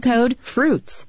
discount code FRUITS.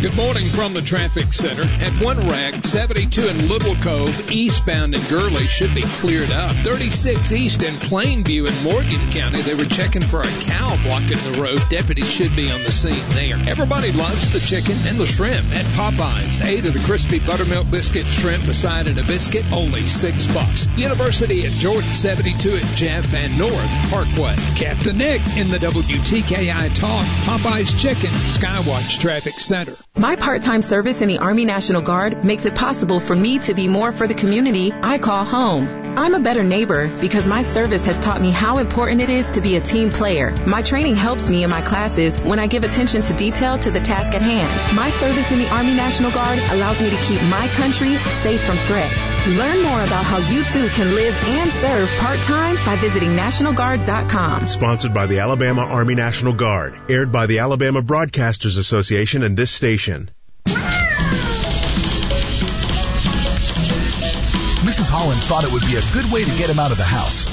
Good morning from the traffic center. At one rag, 72 in Little Cove, eastbound in Gurley should be cleared up. 36 east in Plainview in Morgan County, they were checking for a cow blocking the road. Deputies should be on the scene there. Everybody loves the chicken and the shrimp at Popeyes. Eight of the crispy buttermilk biscuit shrimp beside and a biscuit, only six bucks. University at Jordan 72 at Jeff and North Parkway. Captain Nick in the WTKI Talk, Popeyes Chicken, Skywatch Traffic Center. My part-time service in the Army National Guard makes it possible for me to be more for the community I call home. I'm a better neighbor because my service has taught me how important it is to be a team player. My training helps me in my classes when I give attention to detail to the task at hand. My service in the Army National Guard allows me to keep my country safe from threats. Learn more about how you too can live and serve part-time by visiting NationalGuard.com. Sponsored by the Alabama Army National Guard. Aired by the Alabama Broadcasters Association and this station. Mrs. Holland thought it would be a good way to get him out of the house.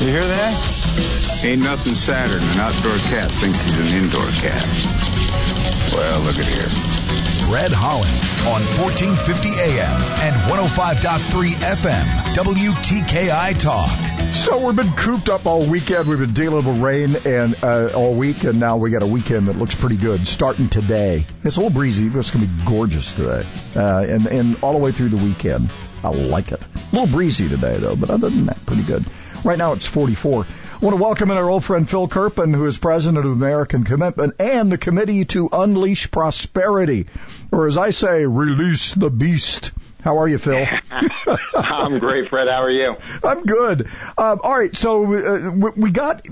You hear that? Ain't nothing sadder than an outdoor cat thinks he's an indoor cat. Well, look at here. Fred Holland on 1450 AM and 105.3 FM, WTKI Talk. So we've been cooped up all weekend. We've been dealing with rain and uh, all week, and now we got a weekend that looks pretty good. Starting today, it's a little breezy. It's going to be gorgeous today, uh, and and all the way through the weekend. I like it. A little breezy today though, but other than that, pretty good. Right now it's 44. I want to welcome in our old friend Phil Kerpen, who is president of American Commitment and the Committee to Unleash Prosperity, or as I say, release the beast. How are you, Phil? I'm great, Fred. How are you? I'm good. Um, all right, so uh, we got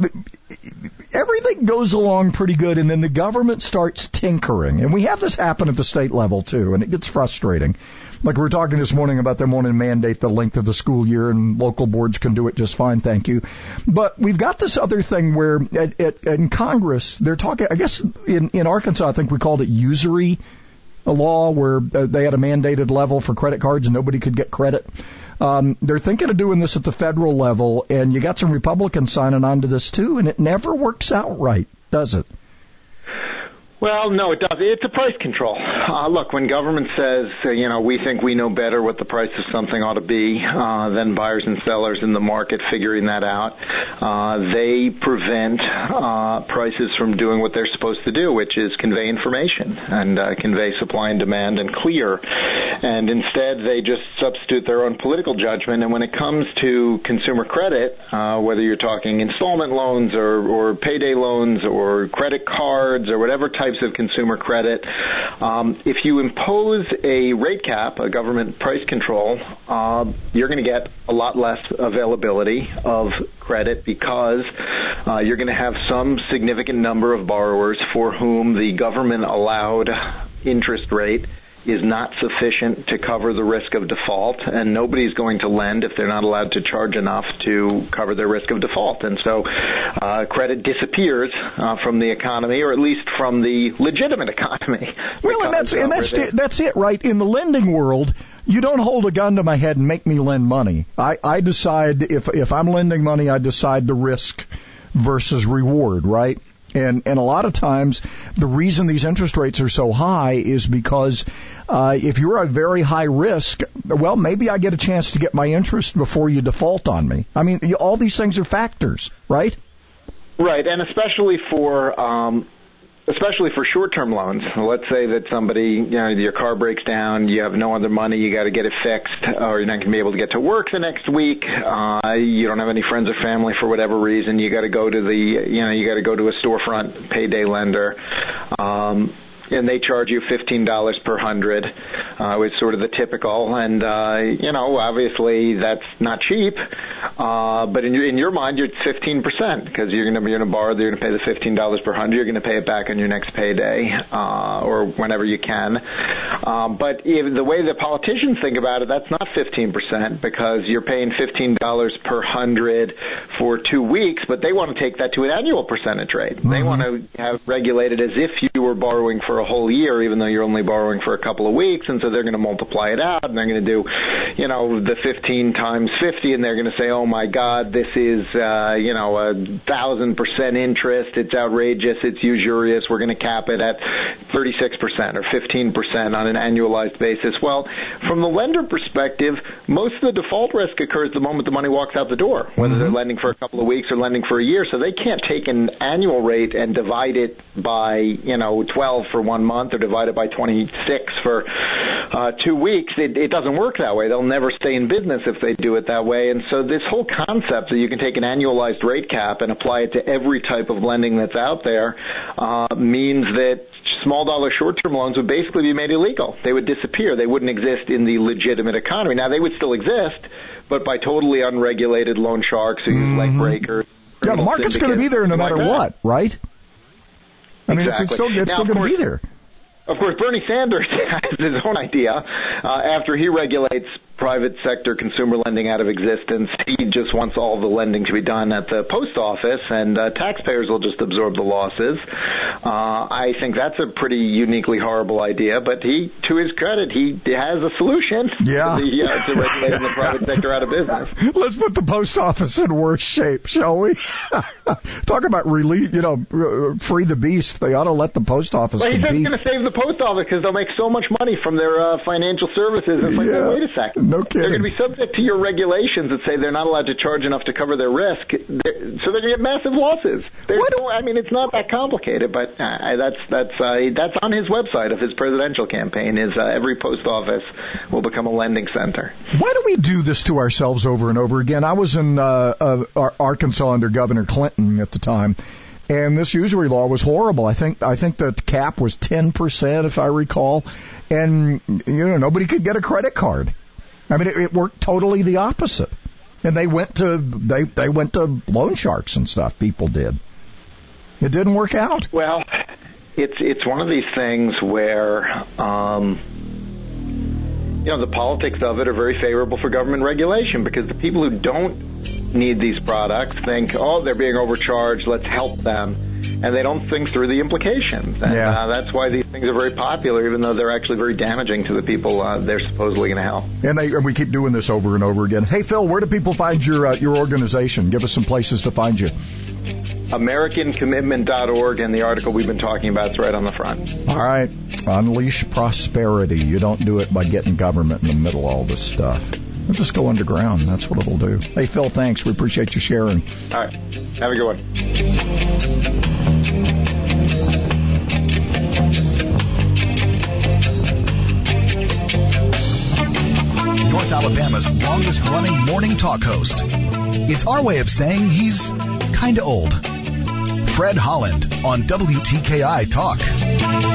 everything goes along pretty good, and then the government starts tinkering, and we have this happen at the state level too, and it gets frustrating. Like we were talking this morning about them wanting to mandate the length of the school year, and local boards can do it just fine, thank you. But we've got this other thing where at, at, in Congress they're talking. I guess in in Arkansas, I think we called it usury a law where uh, they had a mandated level for credit cards and nobody could get credit. Um, they're thinking of doing this at the federal level, and you got some Republicans signing on to this too, and it never works out right, does it? Well, no, it does. It's a price control. Uh, look, when government says, uh, you know, we think we know better what the price of something ought to be uh, than buyers and sellers in the market figuring that out, uh, they prevent uh, prices from doing what they're supposed to do, which is convey information and uh, convey supply and demand and clear. And instead, they just substitute their own political judgment. And when it comes to consumer credit, uh, whether you're talking installment loans or, or payday loans or credit cards or whatever type types of consumer credit. Um, if you impose a rate cap, a government price control, uh, you're going to get a lot less availability of credit because uh, you're going to have some significant number of borrowers for whom the government allowed interest rate is not sufficient to cover the risk of default, and nobody's going to lend if they're not allowed to charge enough to cover their risk of default. And so, uh, credit disappears uh, from the economy, or at least from the legitimate economy. Well, and that's and that's it, that's it, right? In the lending world, you don't hold a gun to my head and make me lend money. I, I decide if if I'm lending money, I decide the risk versus reward, right? And and a lot of times the reason these interest rates are so high is because uh, if you're a very high risk, well, maybe I get a chance to get my interest before you default on me. I mean, all these things are factors, right? Right, and especially for um, especially for short-term loans. Let's say that somebody, you know, your car breaks down, you have no other money, you got to get it fixed, or you're not going to be able to get to work the next week. Uh, you don't have any friends or family for whatever reason. You got to go to the, you know, you got to go to a storefront payday lender. Um, and they charge you fifteen dollars per hundred, uh, which is sort of the typical. And uh, you know, obviously that's not cheap, uh, but in your in your mind, you're fifteen percent because you're going to be to borrow. You're going to pay the fifteen dollars per hundred. You're going to pay it back on your next payday uh, or whenever you can. Um, but if, the way the politicians think about it, that's not fifteen percent because you're paying fifteen dollars per hundred for two weeks, but they want to take that to an annual percentage rate. Mm-hmm. They want to have regulated as if you were borrowing for a whole year, even though you're only borrowing for a couple of weeks, and so they're going to multiply it out, and they're going to do, you know, the 15 times 50 and they're going to say, oh my God, this is, uh, you know, a thousand percent interest. It's outrageous. It's usurious. We're going to cap it at 36% or 15% on an annualized basis. Well, from the lender perspective, most of the default risk occurs the moment the money walks out the door, whether mm-hmm. they're lending for a couple of weeks or lending for a year. So they can't take an annual rate and divide it by, you know, 12 for one month or divide it by 26 for uh, two weeks. It, it doesn't work that way. They'll never stay in business if they do it that way. And so this whole concept that you can take an annualized rate cap and apply it to every type of lending that's out there uh, means that small dollar short term loans would basically be made illegal. They would disappear. They wouldn't exist in the legitimate economy. Now they would still exist, but by totally unregulated loan sharks who mm-hmm. leg breakers. Yeah, the market's going to be there no matter like what, right? I mean, exactly. it's, still, it's still going to be there. Of course, Bernie Sanders has his own idea. Uh, after he regulates private sector consumer lending out of existence. He just wants all the lending to be done at the post office, and uh, taxpayers will just absorb the losses. Uh, I think that's a pretty uniquely horrible idea, but he, to his credit, he has a solution yeah. to, the, uh, to regulating the private sector out of business. Let's put the post office in worse shape, shall we? Talk about relief, you know, free the beast. They ought to let the post office well, he he's going to save the post office because they'll make so much money from their uh, financial services. It's like, yeah. well, wait a second no kidding. They're going to be subject to your regulations that say they're not allowed to charge enough to cover their risk, they're, so they're going to get massive losses. No, I mean, it's not that complicated, but uh, that's that's uh, that's on his website of his presidential campaign. Is uh, every post office will become a lending center. Why do we do this to ourselves over and over again? I was in uh, uh, Arkansas under Governor Clinton at the time. And this usury law was horrible. I think I think the cap was ten percent, if I recall, and you know nobody could get a credit card. I mean, it, it worked totally the opposite. And they went to they they went to loan sharks and stuff. People did. It didn't work out. Well, it's it's one of these things where um, you know the politics of it are very favorable for government regulation because the people who don't need these products think, oh, they're being overcharged. Let's help them and they don't think through the implications. And yeah. uh, that's why these things are very popular, even though they're actually very damaging to the people uh, they're supposedly going to help. And, they, and we keep doing this over and over again. Hey, Phil, where do people find your uh, your organization? Give us some places to find you. AmericanCommitment.org, and the article we've been talking about is right on the front. All right. Unleash prosperity. You don't do it by getting government in the middle of all this stuff. We'll just go underground. That's what it'll do. Hey, Phil, thanks. We appreciate you sharing. All right. Have a good one. North Alabama's longest running morning talk host. It's our way of saying he's kinda old. Fred Holland on WTKI Talk.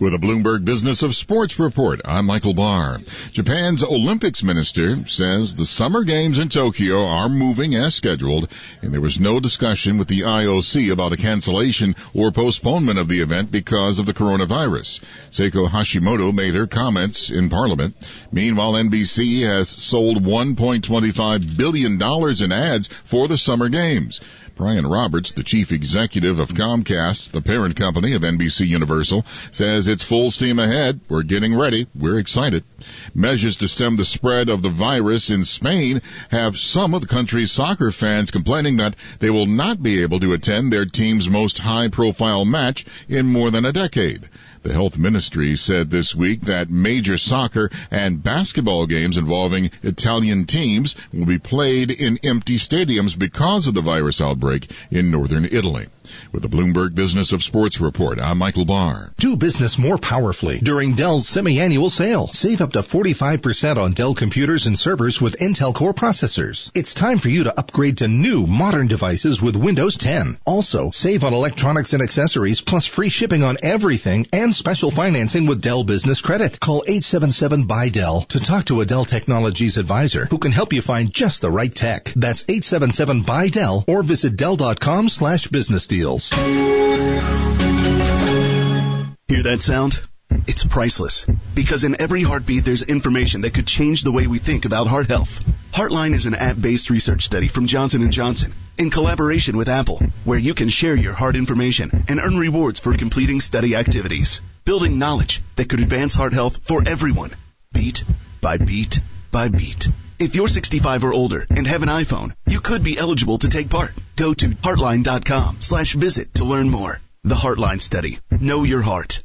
With a Bloomberg Business of Sports report, I'm Michael Barr. Japan's Olympics minister says the summer games in Tokyo are moving as scheduled, and there was no discussion with the IOC about a cancellation or postponement of the event because of the coronavirus. Seiko Hashimoto made her comments in Parliament. Meanwhile, NBC has sold $1.25 billion in ads for the summer games. Brian Roberts, the chief executive of Comcast, the parent company of NBC Universal, says it's full steam ahead. We're getting ready. We're excited. Measures to stem the spread of the virus in Spain have some of the country's soccer fans complaining that they will not be able to attend their team's most high profile match in more than a decade. The health ministry said this week that major soccer and basketball games involving Italian teams will be played in empty stadiums because of the virus outbreak in northern Italy. With the Bloomberg Business of Sports report, I'm Michael Barr. Do business more powerfully during Dell's semi-annual sale. Save up to 45% on Dell computers and servers with Intel Core processors. It's time for you to upgrade to new modern devices with Windows 10. Also, save on electronics and accessories plus free shipping on everything special financing with Dell Business Credit. Call 877 by Dell to talk to a Dell Technologies advisor who can help you find just the right tech. That's 877 by Dell or visit Dell.com slash business deals. Hear that sound? It's priceless. Because in every heartbeat, there's information that could change the way we think about heart health. Heartline is an app-based research study from Johnson & Johnson in collaboration with Apple, where you can share your heart information and earn rewards for completing study activities. Building knowledge that could advance heart health for everyone. Beat by beat by beat. If you're 65 or older and have an iPhone, you could be eligible to take part. Go to heartline.com slash visit to learn more. The Heartline Study. Know your heart.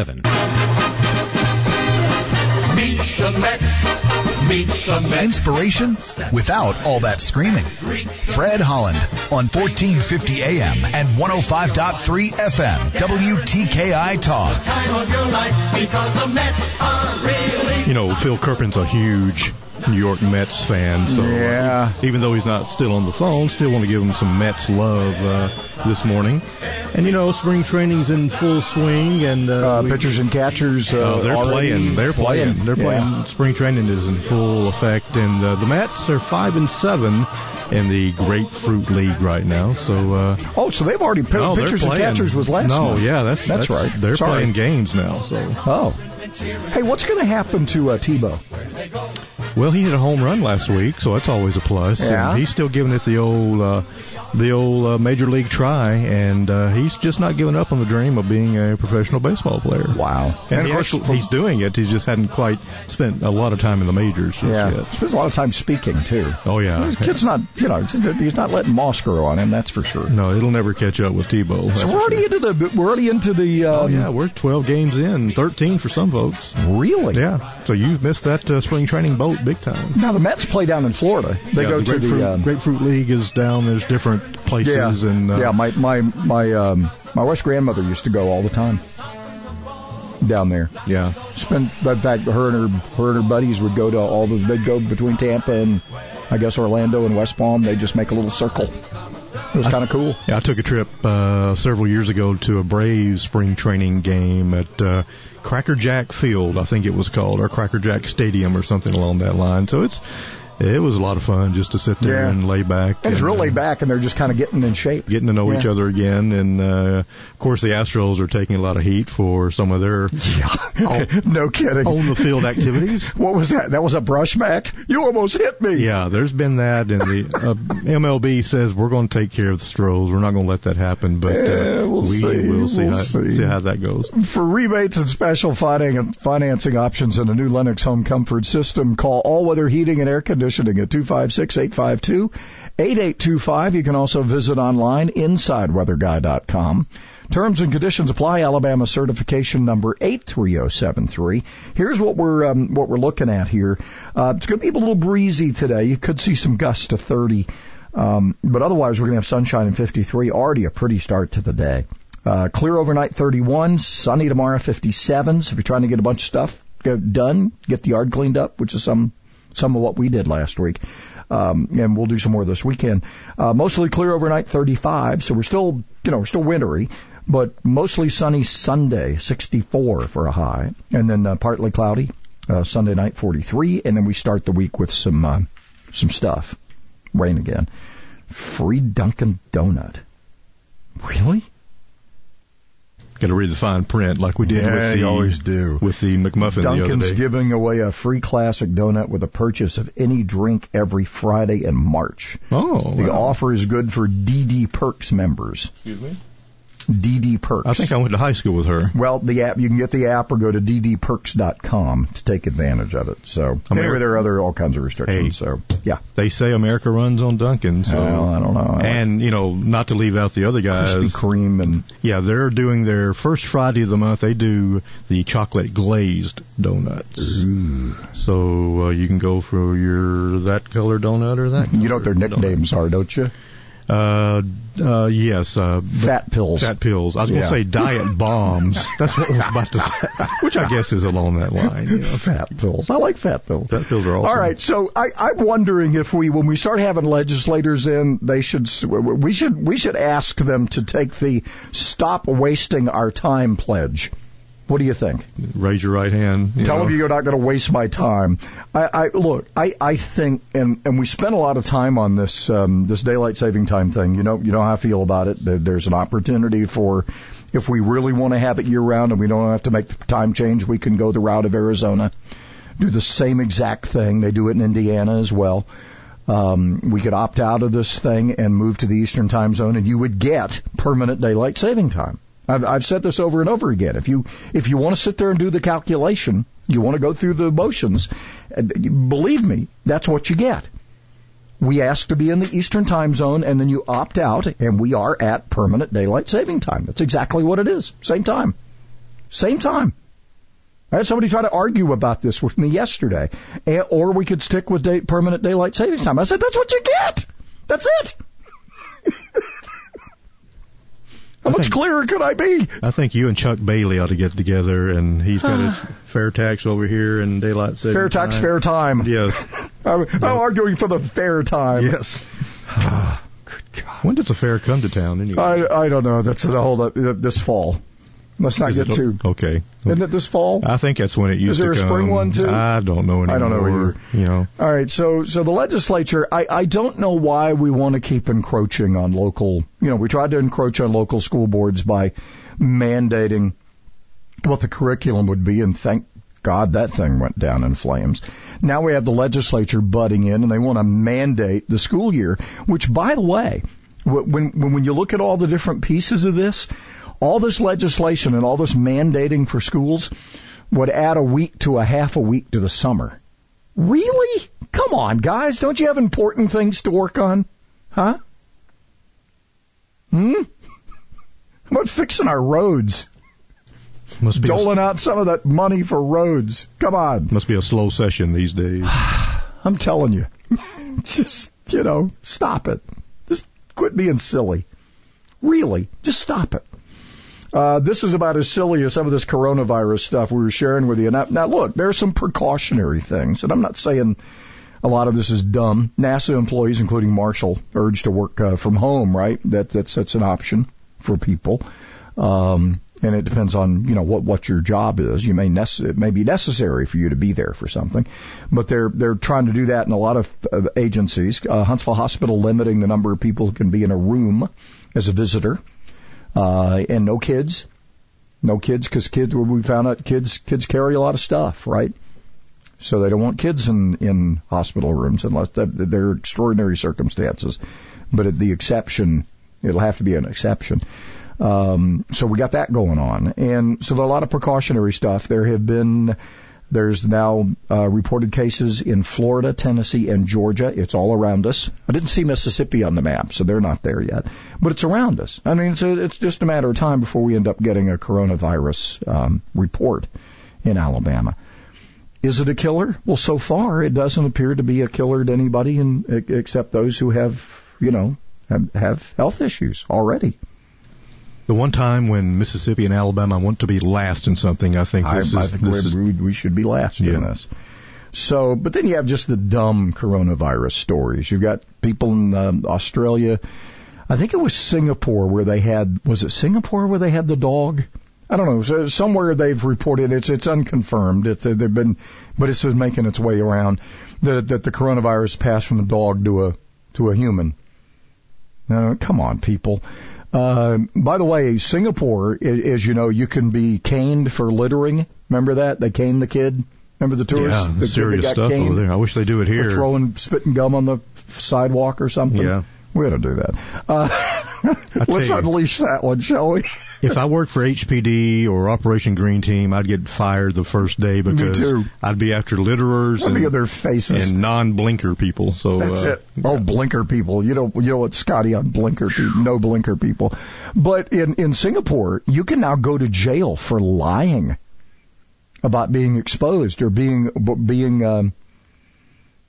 1-800-211-6137. Meet the Mets. Meet the Mets. Inspiration without all that screaming. Fred Holland on 1450 AM and 105.3 FM. WTKI Talk. Time of your life because the Mets are really. You know, Phil Kerpen's a huge New York Mets fan, so Yeah. uh, even though he's not still on the phone, still want to give him some Mets love uh, this morning. And you know, spring training's in full swing, and uh, Uh, we- pitchers and catchers. Uh, Oh, they're playing. They're playing. They're Yeah. playing. Spring training is in full effect, and uh, the Mets are five and seven in the Grapefruit League right now. So, uh, Oh, so they've already p- no, pitchers and playing. catchers was last No, month. yeah, that's that's, right. They're Sorry. playing games now. So, Oh. Hey, what's going to happen to uh, Tebow? Well, he hit a home run last week, so that's always a plus. Yeah. And he's still giving it the old, uh, the old uh, major league try, and uh, he's just not giving up on the dream of being a professional baseball player. Wow. And, And of course, actually- he's doing it. He just hadn't quite spent a lot of time in the majors Yeah, yet. spends a lot of time speaking too. Oh yeah. This kid's not, you know, he's not letting moss grow on him. That's for sure. No, it'll never catch up with Tebow. So we're already into the we're already into the. Um, Oh yeah, we're 12 games in, 13 for some folks. Really? Yeah. So you've missed that uh, spring training boat big time. Now the Mets play down in Florida. They yeah, go the to the. Um, grapefruit league is down. There's different places yeah, and uh, yeah. My my my um my wife's grandmother used to go all the time down there. yeah. Spend in fact her and her her and her buddies would go to all the they'd go between Tampa and I guess Orlando and West Palm. They just make a little circle. It was kind of cool. Yeah, I took a trip uh, several years ago to a Braves spring training game at uh, Cracker Jack Field, I think it was called, or Cracker Jack Stadium, or something along that line. So it's it was a lot of fun just to sit there Yeah. and lay back. And it's real uh, laid back, and they're just kind of getting in shape. getting to know each other again. And uh, of course, the Astros are taking a lot of heat for some of their yeah, no kidding. on the field activities. What was that? That was a brushback. You almost hit me. Yeah, there's been that, and the uh, MLB says we're going to take care of the Stros. We're not going to let that happen, but uh, we'll we see. will see, We'll how, see. see how that goes. For rebates and special financing options and a new Lennox home comfort system, call All Weather Heating and Air Conditioning at 256-852-8825. You can also visit online InsideWeatherGuy.com. Terms and conditions apply. Alabama certification number 83073. Here's what we're um, what we're looking at here. Uh, it's going to be a little breezy today. You could see some gusts to 30. Um, but otherwise, we're going to have sunshine in 53. Already a pretty start to the day. Uh, clear overnight 31, sunny tomorrow 57. So if you're trying to get a bunch of stuff done, get the yard cleaned up, which is some some of what we did last week. Um, and we'll do some more this weekend. Uh, mostly clear overnight 35. So we're still, you know, we're still wintry, but mostly sunny Sunday 64 for a high, and then uh, partly cloudy uh, Sunday night 43, and then we start the week with some uh, some stuff. Rain again. Free Dunkin' Donut. Really? Got to read the fine print like we did Yeah, with the you always do. with the McMuffin the other Dunkin's day. giving away a free classic donut with a purchase of any drink every Friday in March. oh, The wow. offer is good for DD Perks members. Excuse me. DD Perks. I think I went to high school with her. Well, the app you can get the app or go to ddperks.com to take advantage of it. So Ameri- anyway, there are other all kinds of restrictions. Hey. So yeah, They say America runs on Dunkin'. So Well, I don't know. And you know, not to leave out the other guys. Krispy Kreme and Yeah, they're doing their first Friday of the month. They do the chocolate glazed donuts. So uh, you can go for your that color donut or that. you know what their nicknames are, don't you? Uh, uh, yes. Uh, Fat pills. Fat pills. I was going to say diet bombs. That's what I was about to say, which I guess is along that line. You know. Fat pills. I like fat pills. Fat pills are awesome. All right, so I, I'm wondering if we, when we start having legislators in, they should, we should, we should ask them to take the "Stop Wasting Our Time" pledge. What do you think? Raise your right hand. you Tell know. them you're not going to waste my time. I, I look. I, I think, and and we spent a lot of time on this um, this daylight saving time thing. You know, you know how I feel about it. There, there's an opportunity for, if we really want to have it year round and we don't have to make the time change, we can go the route of Arizona, do the same exact thing. They do it in Indiana as well. Um, we could opt out of this thing and move to the Eastern time zone, and you would get permanent daylight saving time. I've, I've said this over and over again. If you if you want to sit there and do the calculation, you want to go through the motions, believe me, that's what you get. We ask to be in the Eastern time zone, and then you opt out, and we are at permanent daylight saving time. That's exactly what it is. Same time, same time. I had somebody try to argue about this with me yesterday, or we could stick with day, permanent daylight saving time. I said that's what you get. That's it. How much clearer could I be? I think you and Chuck Bailey ought to get together, and he's got his fair tax over here and daylight saving Fair tax, time. fair time. Yes. I'm, I'm arguing for the fair time. Yes. Good God. When does the fair come to town anyway? I I don't know. That's a whole uh, this fall. Let's not Is get too. okay. Isn't it this fall? I think that's when it used Is there to a come. spring one, too? I don't know anymore. I don't know either. You know, All right, so so the legislature, I, I don't know why we want to keep encroaching on local. You know, we tried to encroach on local school boards by mandating what the curriculum would be, and thank God that thing went down in flames. Now we have the legislature butting in, and they want to mandate the school year. Which, by the way, when when when you look at all the different pieces of this, all this legislation and all this mandating for schools would add a week to a half a week to the summer. Really? Come on, guys. Don't you have important things to work on? Huh? Hmm? How about fixing our roads? must be Doling out some of that money for roads. Come on. must be a slow session these days. I'm telling you. Just, you know, stop it. Just quit being silly. Really. Just stop it. Uh, this is about as silly as some of this coronavirus stuff we were sharing with you. Now, now look, there are some precautionary things, and I'm not saying a lot of this is dumb. NASA employees, including Marshall, urged to work uh, from home, right? That, that's, that's an option for people. Um, and it depends on, you know, what, what your job is. You may nece- it may be necessary for you to be there for something, but they're, they're trying to do that in a lot of uh, agencies. Uh, Huntsville Hospital limiting the number of people who can be in a room as a visitor uh, and no kids, no kids because kids. We found out kids kids carry a lot of stuff, right? So they don't want kids in in hospital rooms unless are extraordinary circumstances. But the exception, it'll have to be an exception. Um, so we got that going on, and so there are a lot of precautionary stuff. There have been there's now uh, reported cases in Florida, Tennessee, and Georgia. It's all around us. I didn't see Mississippi on the map, so they're not there yet. But it's around us. I mean, it's, a, it's just a matter of time before we end up getting a coronavirus um, report in Alabama. Is it a killer? Well, so far it doesn't appear to be a killer to anybody, in, except those who have, you know, have, have health issues already. The one time when Mississippi and Alabama want to be last in something, I think I, this I is, think is we, should be last in this. So, but then you have just the dumb coronavirus stories. You've got people in um, Australia. I think it was Singapore where they had. Was it Singapore where they had the dog? I don't know. Somewhere they've reported it's it's unconfirmed. It's uh, they've been, but it's just making its way around that that the coronavirus passed from a dog to a to a human. Uh, come on, people. Uh, by the way, Singapore, as you know, you can be caned for littering. Remember that? They caned the kid. Remember the tourist? yeah, the serious stuff over there. I wish they do it For here. throwing spitting gum on the sidewalk or something. Yeah. We ought to do that. Uh, let's you. unleash that one, shall we? If I worked for HPD or Operation Green Team, I'd get fired the first day because. I'd be after litterers and, their faces. and non-blinker people. So That's uh, it. Oh, blinker people. You know, you know what, Scotty, on blinker people, no blinker people. But in, in Singapore, you can now go to jail for lying about being exposed or being, being, um,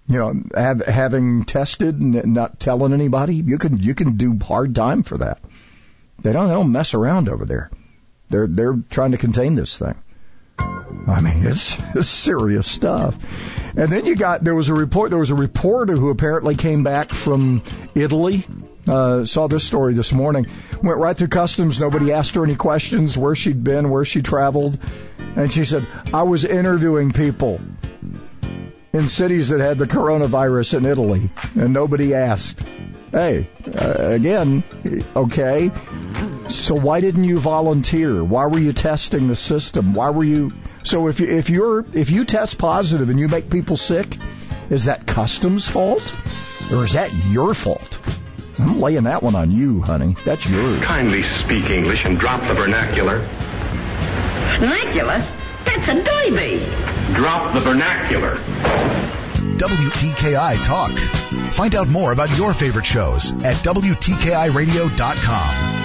you know, have, having tested and not telling anybody. You can, you can do hard time for that. They don't, they don't mess around over there. They're, they're trying to contain this thing. I mean, it's, it's serious stuff. And then you got there was a report. There was a reporter who apparently came back from Italy. Uh, saw this story this morning. Went right through customs. Nobody asked her any questions. Where she'd been, where she traveled, and she said, "I was interviewing people in cities that had the coronavirus in Italy, and nobody asked." Hey, uh, again, okay. So why didn't you volunteer? Why were you testing the system? Why were you? So if you if you're if you test positive and you make people sick, is that customs fault or is that your fault? I'm laying that one on you, honey. That's yours. Kindly speak English and drop the vernacular. Vernacular? That's a doiby. Drop the vernacular. WTKI Talk. Find out more about your favorite shows at WTKIRadio.com.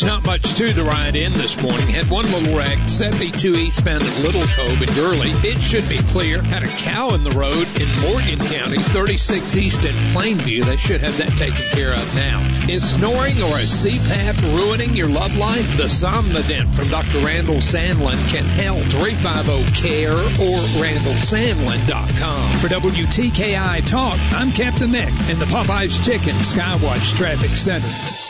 It's not much to the ride in this morning. Had one little wreck, 72 eastbound at Little Cove in Gurley. It should be clear. Had a cow in the road in Morgan County, 36 east in Plainview. They should have that taken care of now. Is snoring or a CPAP ruining your love life? The Somnodent from Dr. Randall Sandlin can help. 350-CARE or randallsandlin.com. For WTKI Talk, I'm Captain Nick in the Popeyes Chicken Skywatch Traffic Center.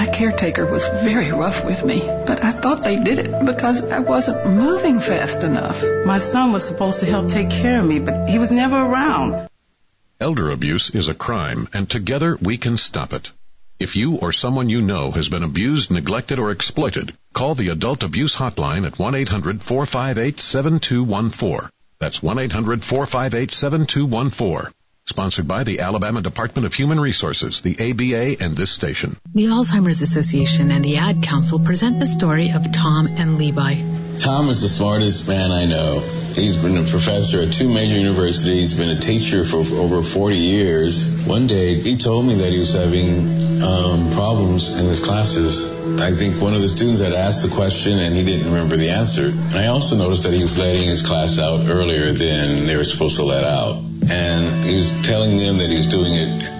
My caretaker was very rough with me, but I thought they did it because I wasn't moving fast enough. My son was supposed to help take care of me, but he was never around. Elder abuse is a crime, and together we can stop it. If you or someone you know has been abused, neglected, or exploited, call the Adult Abuse Hotline at 1-800-458-7214. That's 1-800-458-7214. Sponsored by the Alabama Department of Human Resources, the ABA, and this station. The Alzheimer's Association and the Ad Council present the story of Tom and Levi. Tom is the smartest man I know. He's been a professor at two major universities, He's been a teacher for over 40 years. One day, he told me that he was having um, problems in his classes. I think one of the students had asked the question and he didn't remember the answer. I also noticed that he was letting his class out earlier than they were supposed to let out. And he was telling them that he was doing it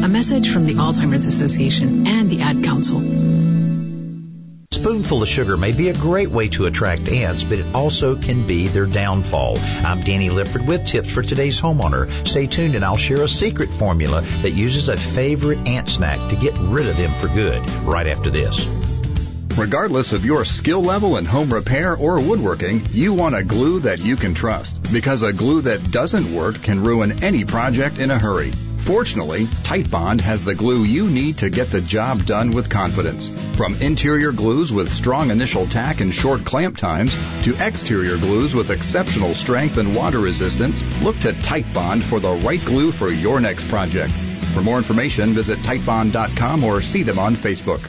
A message from the Alzheimer's Association and the Ad Council. Spoonful of sugar may be a great way to attract ants, but it also can be their downfall. I'm Danny Lipford with tips for today's homeowner. Stay tuned and I'll share a secret formula that uses a favorite ant snack to get rid of them for good right after this. Regardless of your skill level in home repair or woodworking, you want a glue that you can trust because a glue that doesn't work can ruin any project in a hurry. Fortunately, Titebond has the glue you need to get the job done with confidence. From interior glues with strong initial tack and short clamp times to exterior glues with exceptional strength and water resistance, look to Titebond for the right glue for your next project. For more information, visit titebond.com or see them on Facebook.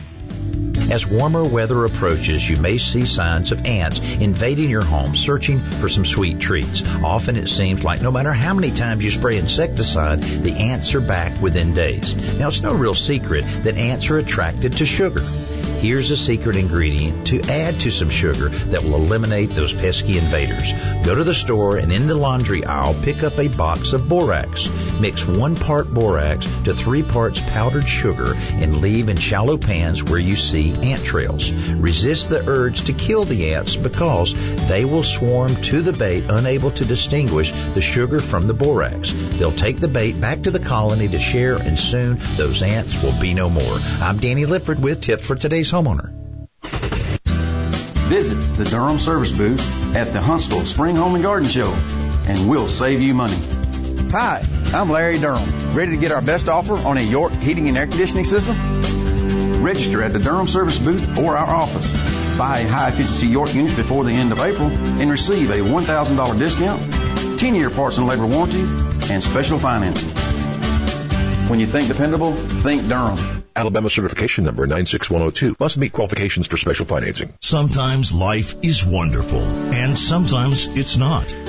As warmer weather approaches, you may see signs of ants invading your home searching for some sweet treats. Often it seems like no matter how many times you spray insecticide, the ants are back within days. Now it's no real secret that ants are attracted to sugar. Here's a secret ingredient to add to some sugar that will eliminate those pesky invaders. Go to the store and in the laundry aisle pick up a box of borax. Mix one part borax to three parts powdered sugar and leave in shallow pans where you see ant trails. Resist the urge to kill the ants because they will swarm to the bait unable to distinguish the sugar from the borax. They'll take the bait back to the colony to share and soon those ants will be no more. I'm Danny Lipford with tips for today's homeowner. Visit the Durham service booth at the Huntsville Spring Home and Garden Show and we'll save you money. Hi, I'm Larry Durham. Ready to get our best offer on a York heating and air conditioning system? Register at the Durham service booth or our office. Buy a high efficiency York unit before the end of April and receive a $1,000 discount, 10 year parts and labor warranty, and special financing. When you think dependable, think Durham. Alabama certification number 96102 must meet qualifications for special financing. Sometimes life is wonderful and sometimes it's not.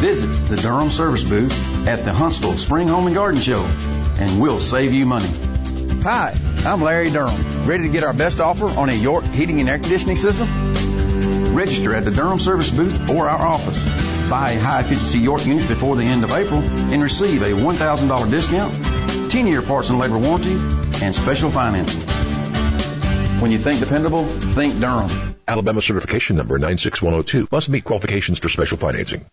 Visit the Durham service booth at the Huntsville Spring Home and Garden Show and we'll save you money. Hi, I'm Larry Durham. Ready to get our best offer on a York heating and air conditioning system? Register at the Durham service booth or our office. Buy a high efficiency York unit before the end of April and receive a $1,000 discount, 10 year parts and labor warranty, and special financing. When you think dependable, think Durham. Alabama certification number 96102 must meet qualifications for special financing.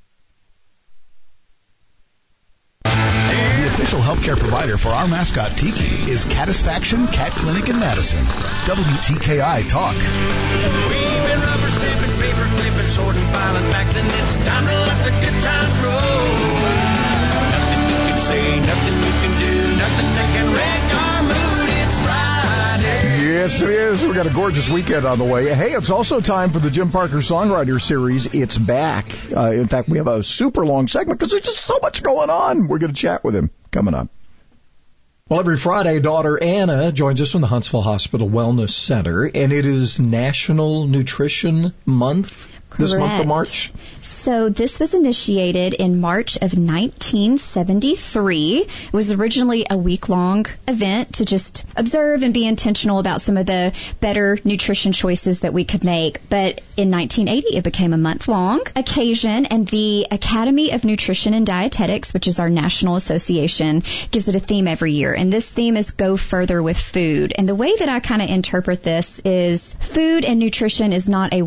Official healthcare provider for our mascot Tiki is Catisfaction Cat Clinic in Madison. WTKI Talk. Rubber paper clipping. It's time to let the good times roll. Nothing you can say, nothing Yes, it is. We got a gorgeous weekend on the way. Hey, it's also time for the Jim Parker Songwriter Series. It's back. Uh, in fact, we have a super long segment because there's just so much going on. We're going to chat with him coming up. Well, every Friday, daughter Anna joins us from the Huntsville Hospital Wellness Center, and it is National Nutrition Month this month of March. So this was initiated in March of 1973. It was originally a week-long event to just observe and be intentional about some of the better nutrition choices that we could make. But in 1980, it became a month-long occasion, and the Academy of Nutrition and Dietetics, which is our national association, gives it a theme every year. And this theme is Go Further with Food. And the way that I kind of interpret this is food and nutrition is not a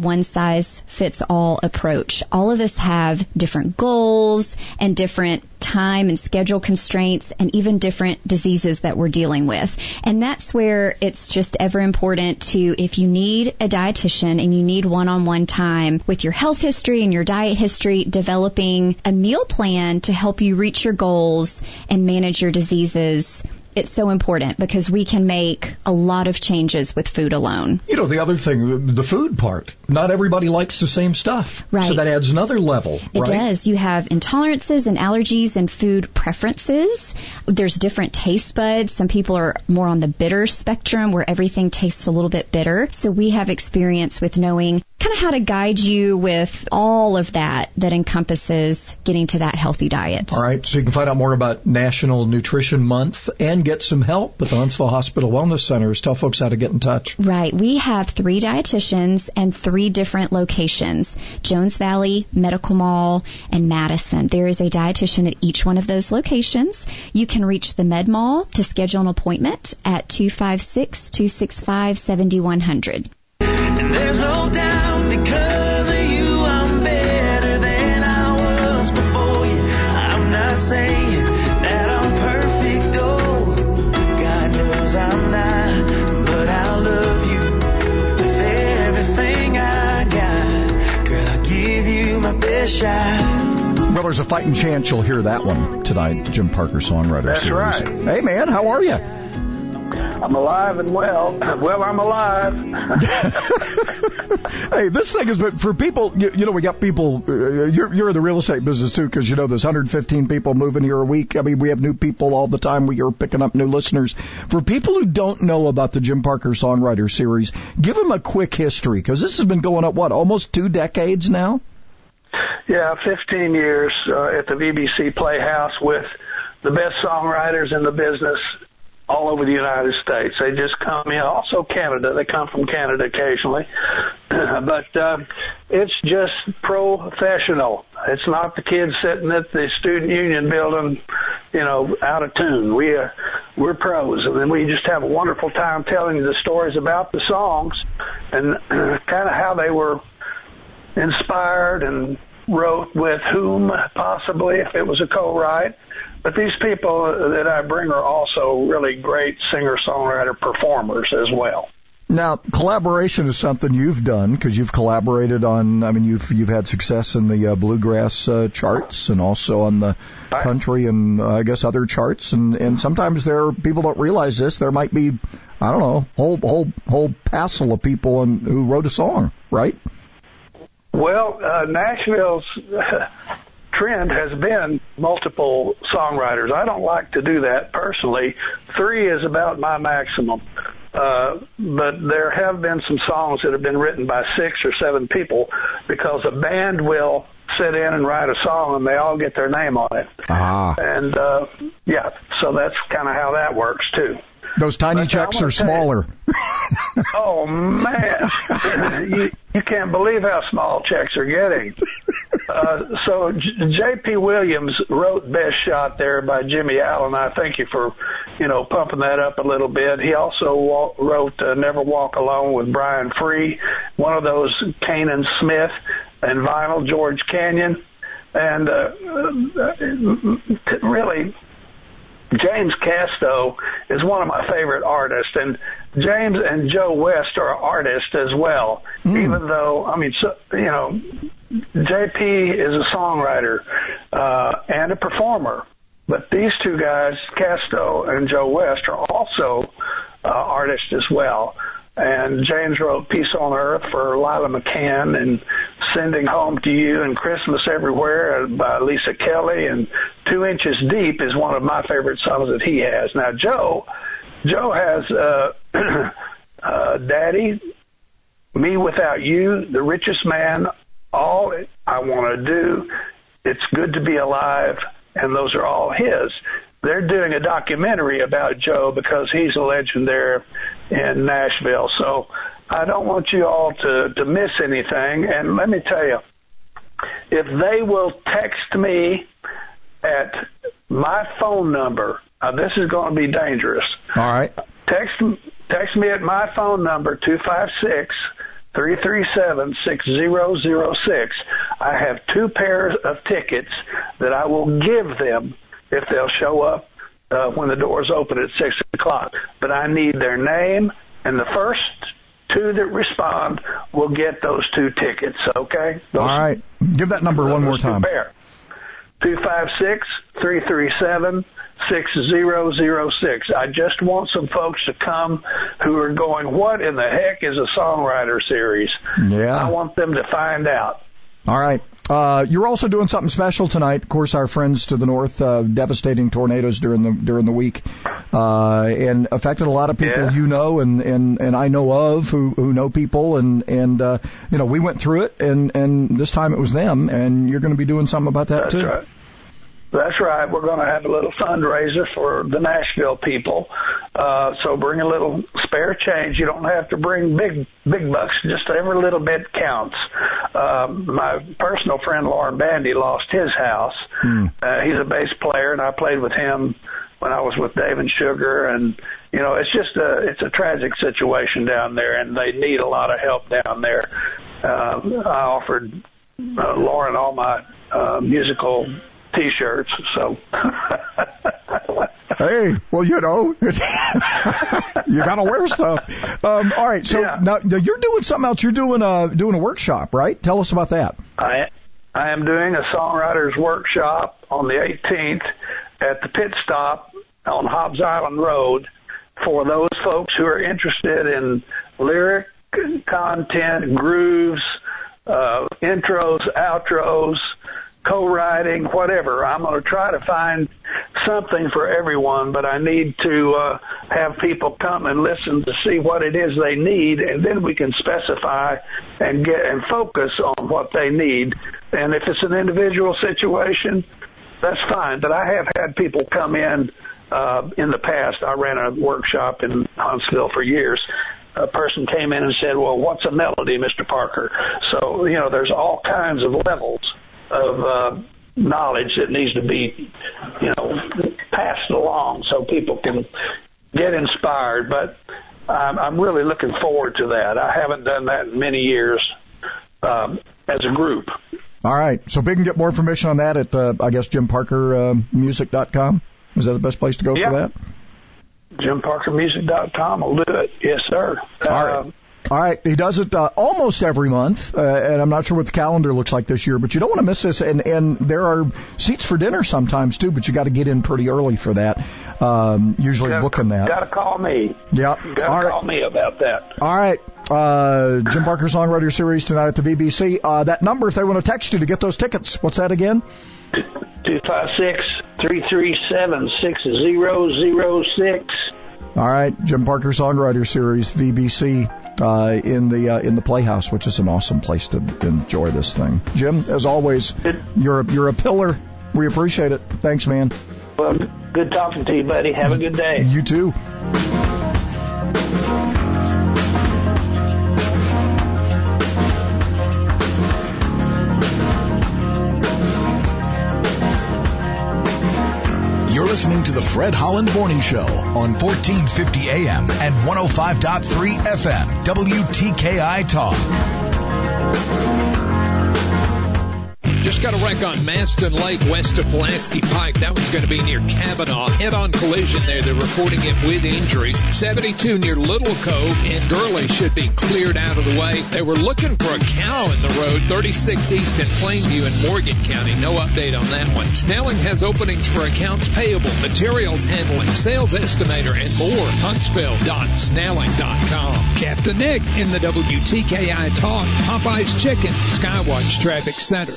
one-size-fits-all approach. All of us have different goals and different time and schedule constraints and even different diseases that we're dealing with. And that's where it's just ever important to, if you need a dietitian and you need one-on-one time with your health history and your diet history, developing a meal plan to help you reach your goals and manage your diseases it's so important because we can make a lot of changes with food alone. You know, the other thing, the food part. Not everybody likes the same stuff. Right. So that adds another level. It right? does. You have intolerances and allergies and food preferences. There's different taste buds. Some people are more on the bitter spectrum where everything tastes a little bit bitter. So we have experience with knowing kind of how to guide you with all of that that encompasses getting to that healthy diet. All right, so you can find out more about National Nutrition Month and get some help at the Huntsville Hospital Wellness Centers, tell folks how to get in touch. Right. We have three dietitians and three different locations Jones Valley, Medical Mall, and Madison. There is a dietitian at each one of those locations. You can reach the Med Mall to schedule an appointment at 256 265 7100. You my shot. Well, there's a fighting chance you'll hear that one tonight, the Jim Parker Songwriter That's Series. right. Hey, man, how are you? I'm alive and well. Well, I'm alive. hey, this thing is, but for people, you, you know, we got people. Uh, you're you're in the real estate business too, because you know there's 115 people moving here a week. I mean, we have new people all the time. We are picking up new listeners. For people who don't know about the Jim Parker Songwriter Series, give them a quick history, because this has been going up what almost two decades now. Yeah, 15 years uh, at the VBC Playhouse with the best songwriters in the business all over the United States. They just come in. Also Canada. They come from Canada occasionally. but uh, it's just professional. It's not the kids sitting at the student union building, you know, out of tune. We uh, we're pros, and then we just have a wonderful time telling the stories about the songs and kind of how they were inspired and wrote with whom possibly if it was a co-write. But these people that I bring are also really great singer-songwriter performers as well. Now, collaboration is something you've done because you've collaborated on. I mean, you've you've had success in the uh, bluegrass uh, charts and also on the country and uh, I guess other charts. And and sometimes there people don't realize this. There might be I don't know whole whole whole passel of people and who wrote a song, right? Well, uh, Nashville's trend has been multiple songwriters. I don't like to do that personally. Three is about my maximum. Uh, but there have been some songs that have been written by six or seven people because a band will sit in and write a song and they all get their name on it. Ah. And, uh, yeah, so that's kind of how that works too. Those tiny But checks are tell you- smaller. Oh man, you you can't believe how small checks are getting. Uh, so J.P. Williams wrote "Best Shot" there by Jimmie Allen. I thank you for, you know, pumping that up a little bit. He also wrote uh, "Never Walk Alone" with Brian Free, one of those Canaan Smith and vinyl George Canyon, and uh, uh, really James Casto is one of my favorite artists, and James and Joe West are artists as well. Even though, I mean, so, you know, JP is a songwriter uh, and a performer, but these two guys, Casto and Joe West, are also uh, artists as well. And James wrote Peace on Earth for Lila McCann and Sending Home to You and Christmas Everywhere by Lisa Kelly and Two Inches Deep is one of my favorite songs that he has. Now Joe, Joe has, uh, uh, Daddy, Me Without You, The Richest Man, All I Want to Do, It's Good to Be Alive, and those are all his. They're doing a documentary about Joe because he's a legend there in Nashville. So I don't want you all to, to miss anything. And let me tell you, if they will text me at my phone number, now this is going to be dangerous. All right. Text text me at my phone number two five six three three seven six zero zero six. I have two pairs of tickets that I will give them if they'll show up uh, when the doors open at six o'clock. But I need their name and the first two that respond will get those two tickets. Okay. Those, All right. Give that number one more time. Two five six three three seven six zero zero six. I just want some folks to come who are going, What in the heck is a songwriter series? Yeah. I want them to find out. All right. Uh, you're also doing something special tonight. Of course, our friends to the north, uh, devastating tornadoes during the during the week, uh, and affected a lot of people Yeah. you know and, and, and I know of who, who know people and and uh, you know we went through it and and this time it was them and you're going to be doing something about that That's too. right. That's right. We're going to have a little fundraiser for the Nashville people. Uh, so bring a little spare change. You don't have to bring big, big bucks. Just every little bit counts. Uh, my personal friend Lauren Bandy lost his house. Hmm. Uh, he's a bass player, and I played with him when I was with David Sugar, and you know, it's just a it's a tragic situation down there, and they need a lot of help down there. Uh, I offered uh, Lauren all my uh, musical T-shirts, so Hey, well, you know, you got to wear stuff. Um, all right, so now, now you're doing something else. You're doing a doing a workshop, right? Tell us about that. I I am doing a songwriters workshop on the 18th at the pit stop on Hobbs Island Road for those folks who are interested in lyric content, grooves, uh, intros, outros, co-writing, whatever. I'm going to try to find something for everyone, but I need to uh, have people come and listen to see what it is they need, and then we can specify and get and focus on what they need. And if it's an individual situation, that's fine. But I have had people come in uh, in the past. I ran a workshop in Huntsville for years. A person came in and said, "Well, what's a melody, Mr. Parker?" So you know, there's all kinds of levels of uh, knowledge that needs to be, you know, passed along so people can get inspired. But I'm, I'm really looking forward to that. I haven't done that in many years um, as a group. All right, so we can get more information on that at uh, I guess JimParkerMusic.com. Is that the best place to go Yeah. for that? JimParkerMusic.com will do it. Yes, sir. All right. All right, he does it uh, almost every month, uh, and I'm not sure what the calendar looks like this year, but you don't want to miss this. And and there are seats for dinner sometimes too, but you got to get in pretty early for that. Um, usually booking that. Got to call me. Yeah. Got to right. call me about that. All right. Uh, Jim Parker Songwriter Series tonight at the VBC. Uh, that number, if they want to text you to get those tickets, what's that again? Two five six three three seven six zero zero six. All right, Jim Parker Songwriter Series, VBC, uh, in the uh, in the Playhouse, which is an awesome place to enjoy this thing. Jim, as always, you're a, you're a pillar. We appreciate it. Thanks, man. Well, good talking to you, buddy. Have a good day. You too. Listening to the Fred Holland Morning Show on 1450 AM and 105.3 FM, WTKI Talk. Just got a wreck on Mastin Lake west of Pulaski Pike. That one's going to be near Kavanaugh. Head-on collision there. They're reporting it with injuries. 72 near Little Cove in Gurley should be cleared out of the way. They were looking for a cow in the road. 36 east in Plainview in Morgan County. No update on that one. Snelling has openings for accounts payable, materials handling, sales estimator, and more. Huntsville.snelling.com. Captain Nick in the WTKI Talk. Popeye's Chicken. Skywatch Traffic Center.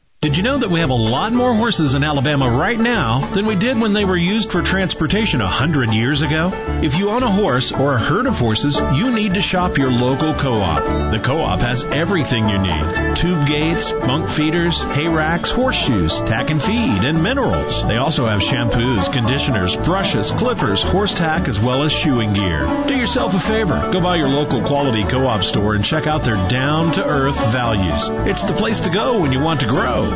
Did you know that we have a lot more horses in Alabama right now than we did when they were used for transportation a hundred years ago? If you own a horse or a herd of horses, you need to shop your local co-op. The co-op has everything you need. Tube gates, bunk feeders, hay racks, horseshoes, tack and feed, and minerals. They also have shampoos, conditioners, brushes, clippers, horse tack, as well as shoeing gear. Do yourself a favor. Go by your local quality co-op store and check out their down-to-earth values. It's the place to go when you want to grow.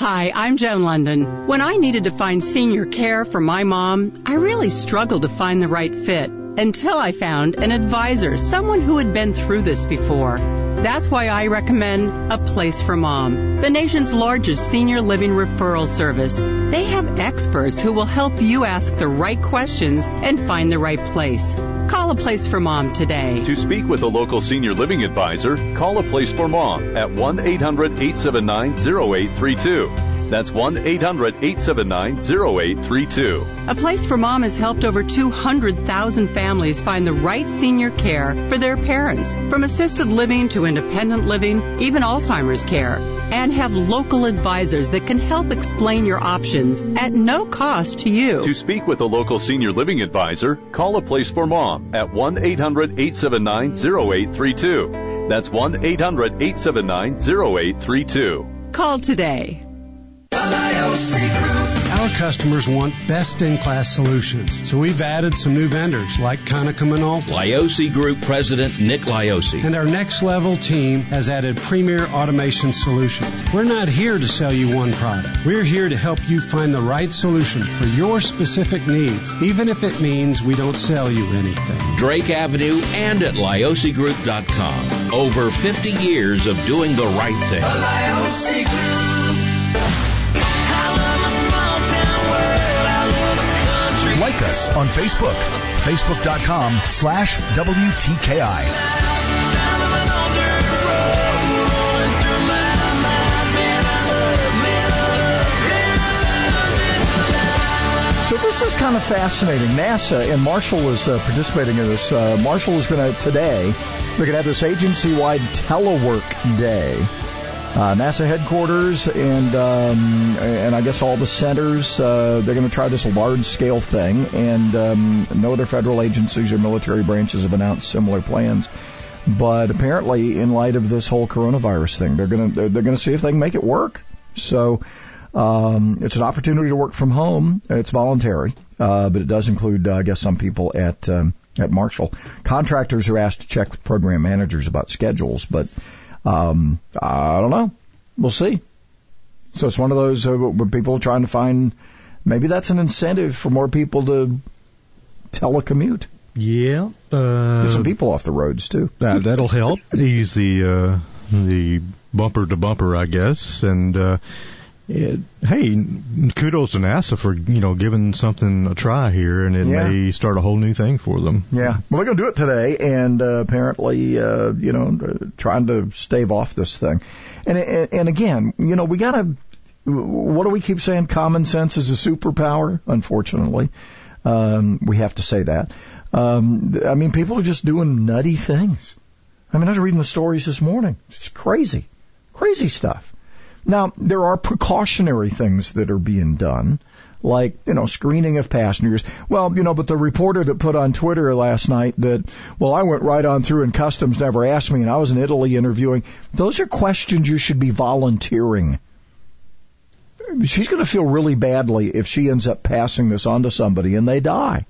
Hi, I'm Joan London. When I needed to find senior care for my mom, I really struggled to find the right fit until I found an advisor, someone who had been through this before. That's why I recommend A Place for Mom, the nation's largest senior living referral service. They have experts who will help you ask the right questions and find the right place. Call A Place for Mom today. To speak with a local senior living advisor, call A Place for Mom at 1 800 879 0832. That's 1 800 879 0832. A Place for Mom has helped over 200,000 families find the right senior care for their parents, from assisted living to independent living, even Alzheimer's care, and have local advisors that can help explain your options at no cost to you. To speak with a local senior living advisor, call A Place for Mom at 1 800 879 0832. That's 1 800 879 0832. Call today. Our customers want best-in-class solutions, so we've added some new vendors like Konica Minolta. Lioce Group President Nick Lioce. And our next level team has added premier automation solutions. We're not here to sell you one product. We're here to help you find the right solution for your specific needs, even if it means we don't sell you anything. Drake Avenue and at liocegroup.com. Over 50 years of doing the right thing. Lioce Group. Like us on Facebook. Facebook.com slash WTKI. So this is kind of fascinating. NASA and Marshall is uh, participating in this. Uh, Marshall is going to today. They're going to have this agency-wide telework day. Uh, NASA headquarters and um, and I guess all the centers. Uh, they're going to try this large-scale thing, and um, no other federal agencies or military branches have announced similar plans. But apparently, in light of this whole coronavirus thing, they're going to they're, they're going to see if they can make it work. So. Um, it's an opportunity to work from home. It's voluntary, uh, but it does include, uh, I guess, some people at um, at Marshall. Contractors are asked to check with program managers about schedules, but um, I don't know. We'll see. So it's one of those uh, where people are trying to find. Maybe that's an incentive for more people to telecommute. Yeah, uh, Get some people off the roads too. That, that'll help ease the uh, the bumper to bumper, I guess, and. Uh, it, hey, kudos to NASA for you know giving something a try here, and it Yeah. may start a whole new thing for them. Yeah, well, they're going to do it today, and uh, apparently, uh, you know, uh, trying to stave off this thing. And and, and again, you know, we got to. What do we keep saying? Common sense is a superpower. Unfortunately, um, we have to say that. Um, I mean, people are just doing nutty things. I mean, I was reading the stories this morning. It's crazy, crazy stuff. Now, there are precautionary things that are being done, like, you know, screening of passengers. Well, you know, but the reporter that put on Twitter last night that, well, I went right on through and customs never asked me and I was in Italy interviewing. Those are questions you should be volunteering. She's going to feel really badly if she ends up passing this on to somebody and they die.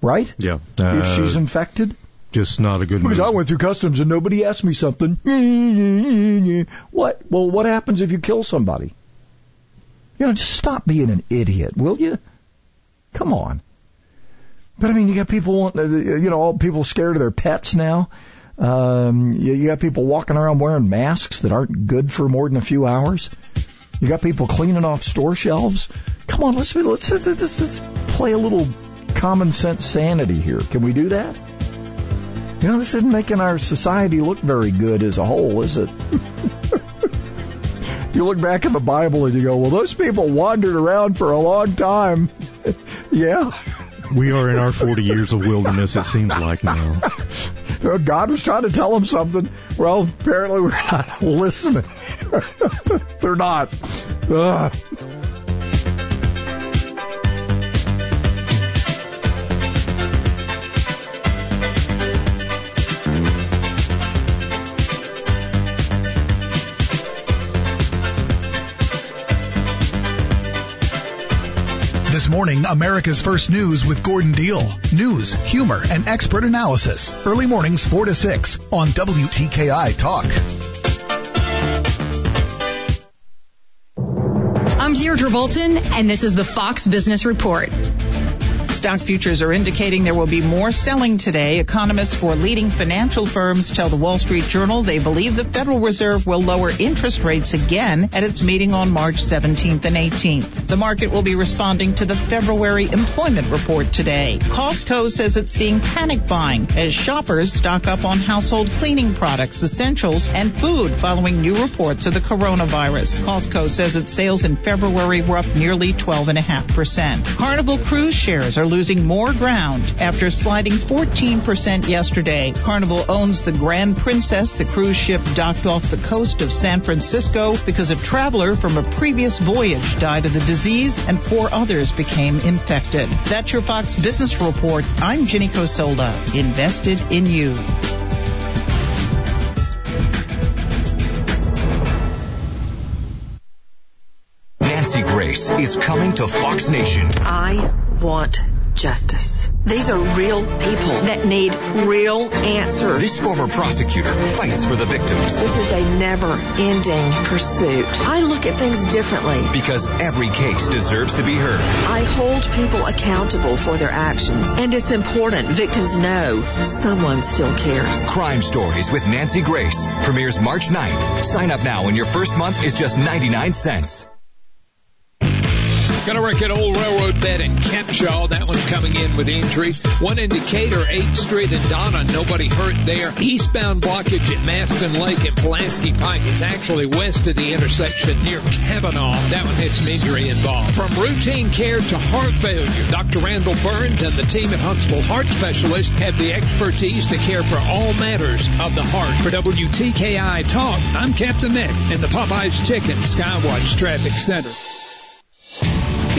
Right? Yeah, if uh, she's infected? Just not a good Because move. I went through customs and nobody asked me something. What? Well, what happens if you kill somebody? You know, just stop being an idiot, will you? Come on. But I mean, you got people want, uh, you know, all people scared of their pets now. Um, you, you got people walking around wearing masks that aren't good for more than a few hours. You got people cleaning off store shelves. Come on, let's be, let's, let's, let's, let's play a little common sense sanity here. Can we do that? You know, this isn't making our society look very good as a whole, is it? you look back at the Bible and you go, well, those people wandered around for a long time. yeah. We are in our 40 years of wilderness, it seems like now. God was trying to tell them something. Well, apparently we're not listening. They're not. Ugh. Morning, America's First News with Gordon Deal. News, humor, and expert analysis. Early mornings 4 to 6 on WTKI Talk. I'm Deirdre Bolton, and this is the Fox Business Report. Stock futures are indicating there will be more selling today. Economists for leading financial firms tell the Wall Street Journal they believe the Federal Reserve will lower interest rates again at its meeting on March 17th and 18th. The market will be responding to the February employment report today. Costco says it's seeing panic buying as shoppers stock up on household cleaning products, essentials, and food following new reports of the coronavirus. Costco says its sales in February were up nearly 12.5%. Carnival cruise shares are losing more ground after sliding 14% yesterday. Carnival owns the Grand Princess. The cruise ship docked off the coast of San Francisco because a traveler from a previous voyage died of the disease and four others became infected. That's your Fox Business Report. I'm Jenny Cosolda, invested in you. Nancy Grace is coming to Fox Nation. I want justice. These are real people that need real answers. This former prosecutor fights for the victims. This is a never ending pursuit. I look at things differently. Because every case deserves to be heard. I hold people accountable for their actions. And it's important victims know someone still cares. Crime Stories with Nancy Grace premieres March 9th. Sign up now and your first month is just 99 cents. Gonna work at Old Railroad Bed in Capshaw. That one's coming in with injuries. One indicator, 8th Street and Donna. Nobody hurt there. Eastbound blockage at Mastin Lake and Pulaski Pike. It's actually west of the intersection near Kavanaugh. That one had some injury involved. From routine care to heart failure, Dr. Randall Burns and the team at Huntsville Heart Specialists have the expertise to care for all matters of the heart. For WTKI Talk, I'm Captain Nick in the Popeyes Chicken Skywatch Traffic Center.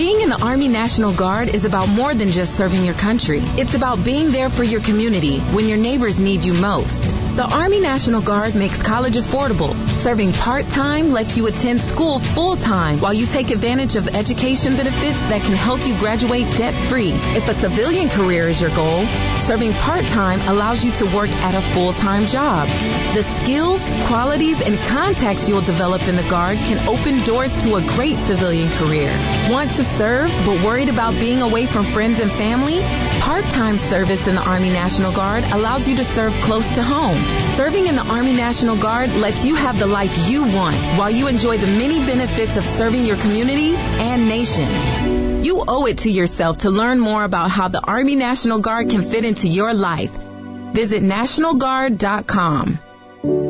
Being in the Army National Guard is about more than just serving your country. It's about being there for your community when your neighbors need you most. The Army National Guard makes college affordable. Serving part-time lets you attend school full-time while you take advantage of education benefits that can help you graduate debt-free. If a civilian career is your goal, serving part-time allows you to work at a full-time job. The skills, qualities, and contacts you'll develop in the Guard can open doors to a great civilian career. Want to serve but worried about being away from friends and family? Part-time service in the Army National Guard allows you to serve close to home. Serving in the Army National Guard lets you have the life you want while you enjoy the many benefits of serving your community and nation. You owe it to yourself to learn more about how the Army National Guard can fit into your life. Visit nationalguard.com.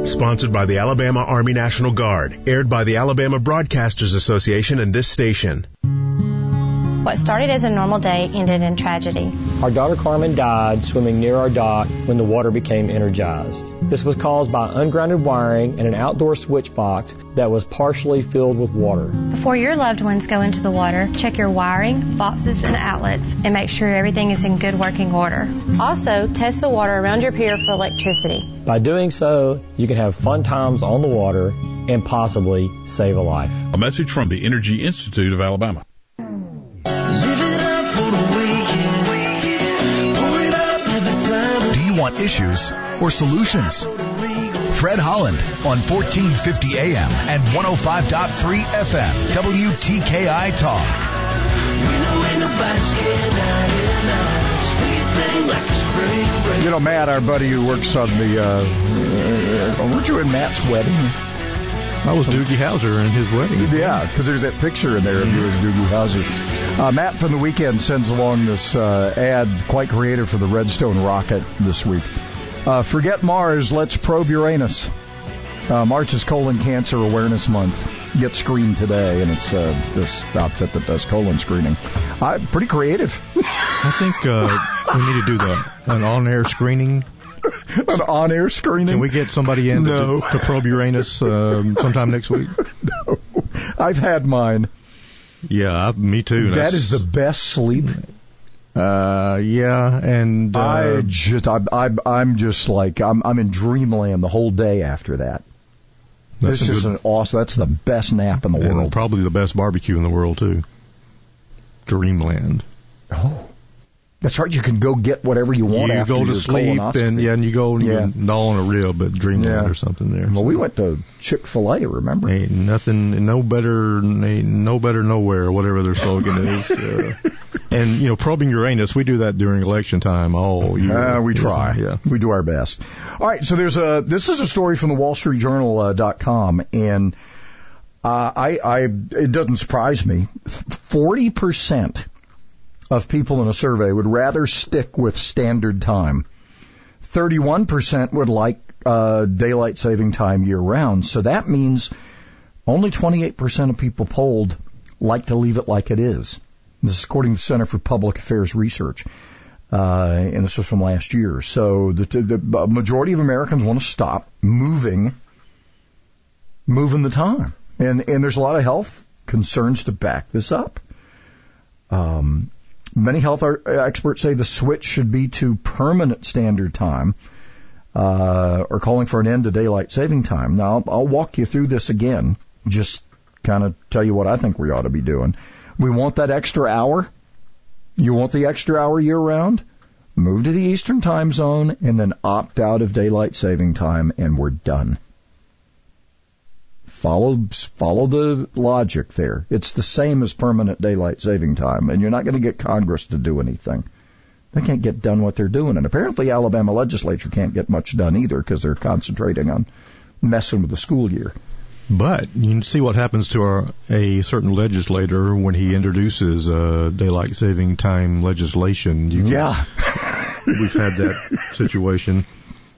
Sponsored by the Alabama Army National Guard, aired by the Alabama Broadcasters Association and this station. What started as a normal day ended in tragedy. Our daughter Carmen died swimming near our dock when the water became energized. This was caused by ungrounded wiring and an outdoor switch box that was partially filled with water. Before your loved ones go into the water, check your wiring, boxes, and outlets and make sure everything is in good working order. Also, test the water around your pier for electricity. By doing so, you can have fun times on the water and possibly save a life. A message from the Energy Institute of Alabama. Want issues or solutions? Fred Holland on 1450 AM and 105.3 FM, WTKI Talk. You know, Matt, our buddy who works on the, uh, uh, weren't you in Matt's wedding? I was Doogie Howser in his wedding. Yeah, because there's that picture in there of you as Doogie Howser. Uh, Matt from the weekend sends along this uh, ad, quite creative for the Redstone rocket this week. Uh, forget Mars, let's probe Uranus. Uh, March is Colon Cancer Awareness Month. Get screened today, and it's uh, this outfit that does colon screening. Uh, pretty creative. I think uh, we need to do the an on-air screening. An on-air screening. Can we get somebody in No. to, to probe Uranus um, sometime next week? no, I've had mine. Yeah, I, me too. That is the best sleep. Uh, yeah, and uh, I just, I, I, I'm just like, I'm, I'm in dreamland the whole day after that. That's this is good- an awesome. That's the best nap in the world. probably the best barbecue in the world too. Dreamland. Oh. That's right. You can go get whatever you want you after go to sleep and yeah, and you go and Yeah. you gnaw on a rib at Dreamland Yeah. or something there. Well, we went to Chick Fil A. Remember? Ain't nothing, no better, ain't no better nowhere, whatever their slogan is. Uh, and you know, probing Uranus, we do that during election time all year. Uh, we try. Yeah. We do our best. All right. So there's a, this is a story from the Wall Street Journal, uh, dot com and, uh, I, I, it doesn't surprise me. 40% of people in a survey would rather stick with standard time. 31% would like, uh, daylight saving time year round. So that means only 28% of people polled like to leave it like it is. This is according to the Center for Public Affairs Research. Uh, and this was from last year. So the, the majority of Americans want to stop moving, moving the time. And, and there's a lot of health concerns to back this up. Um, many health ar- experts say the switch should be to permanent standard time, uh, or calling for an end to daylight saving time. Now, I'll, I'll walk you through this again, just kind of tell you what I think we ought to be doing. We want that extra hour. You want the extra hour year round? Move to the Eastern time zone and then opt out of daylight saving time and we're done. Follow, follow the logic there. It's the same as permanent daylight saving time and you're not going to get Congress to do anything. They can't get done what they're doing and apparently Alabama legislature can't get much done either because they're concentrating on messing with the school year. But you can see what happens to our, a certain legislator when he introduces uh, daylight saving time legislation. You can- Yeah. we've had that situation.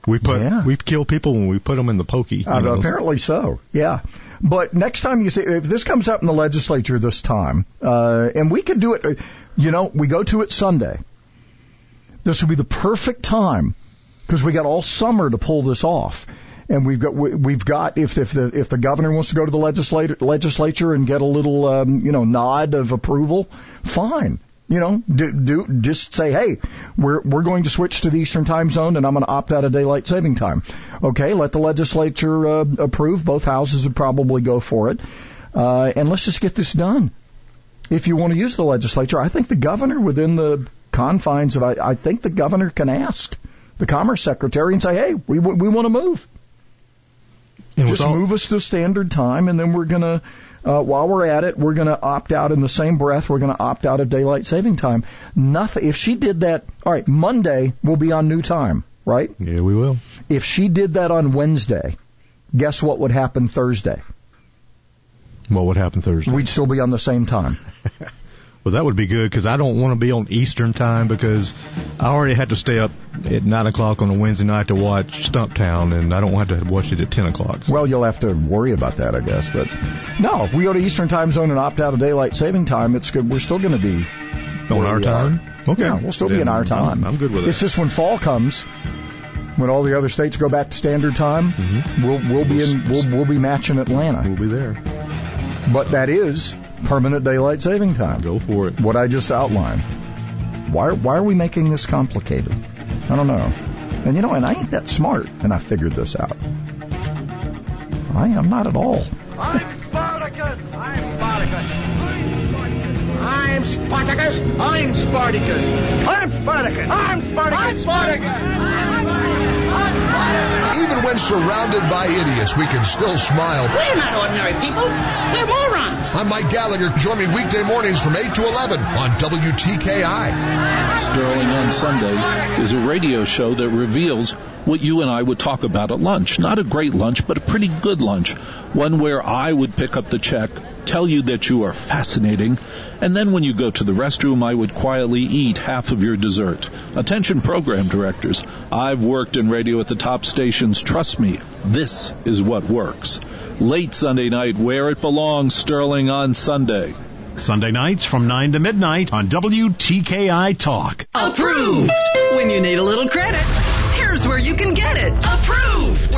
We put Yeah. we kill people when we put them in the pokey. Uh, apparently so. Yeah. But next time you see, if this comes up in the legislature this time, uh, and we could do it, uh, you know, we go to it Sunday. This would be the perfect time because we got all summer to pull this off. And we've got we- we've got if if the if the governor wants to go to the legislature legislature and get a little um, you know nod of approval, fine. You know, do, do just say, hey, we're we're going to switch to the Eastern Time Zone, and I'm going to opt out of daylight saving time. Okay, let the legislature uh, approve. Both houses would probably go for it, uh, and let's just get this done. If you want to use the legislature, I think the governor, within the confines of, I, I think the governor can ask the Commerce Secretary and say, hey, we we want to move. And Just all- move us to standard time, and then we're gonna, uh, while we're at it, we're gonna opt out in the same breath. We're gonna opt out of daylight saving time. Nothing. If she did that, all right, Monday we'll be on new time, right? Yeah, we will. If she did that on Wednesday, guess what would happen Thursday? What would happen Thursday? We'd still be on the same time. Well, that would be good because I don't want to be on Eastern time because I already had to stay up at nine o'clock on a Wednesday night to watch Stumptown, and I don't have to watch it at ten o'clock. Well, you'll have to worry about that, I guess. But no, if we go to Eastern time zone and opt out of daylight saving time, it's good. We're still going to be On our time? are. Okay. Yeah, we'll still be in our time. I'm- I'm good with it. It's just when fall comes, when all the other states go back to standard time, we'll we'll be in we'll we'll be matching Atlanta. Mm-hmm. We'll be there. But that is permanent daylight saving time. Go for it. What I just outlined. Why why are we making this complicated? I don't know. And you know, and I ain't that smart, and I figured this out. I am not at all. I'm Spartacus! I'm Spartacus! I'm Spartacus! I'm Spartacus! I'm Spartacus! I'm Spartacus! I'm Spartacus! Even when surrounded by idiots, we can still smile. We're not ordinary people. We're morons. I'm Mike Gallagher. Join me weekday mornings from 8 to 11 on WTKI. Sterling on Sunday is a radio show that reveals what you and I would talk about at lunch. Not a great lunch, but a pretty good lunch. One where I would pick up the check, tell you that you are fascinating, and then when you go to the restroom, I would quietly eat half of your dessert. Attention program directors. I've worked in radio at the top stations. Trust me, this is what works. Late Sunday night, where it belongs, Sterling on Sunday. Sunday nights from 9 to midnight on WTKI Talk. Approved. When you need a little credit, here's where you can get it. Approved.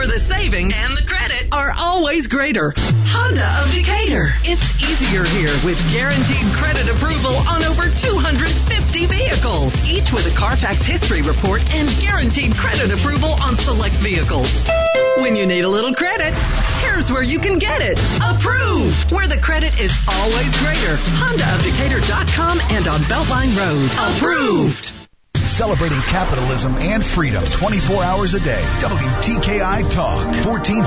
Where the savings and the credit are always greater. Honda of Decatur. It's easier here with guaranteed credit approval on over 250 vehicles. Each with a Carfax history report and guaranteed credit approval on select vehicles. When you need a little credit, here's where you can get it. Approved. Where the credit is always greater. HondaofDecatur.com and on Beltline Road. Approved. Celebrating capitalism and freedom 24 hours a day. WTKI Talk. 1450.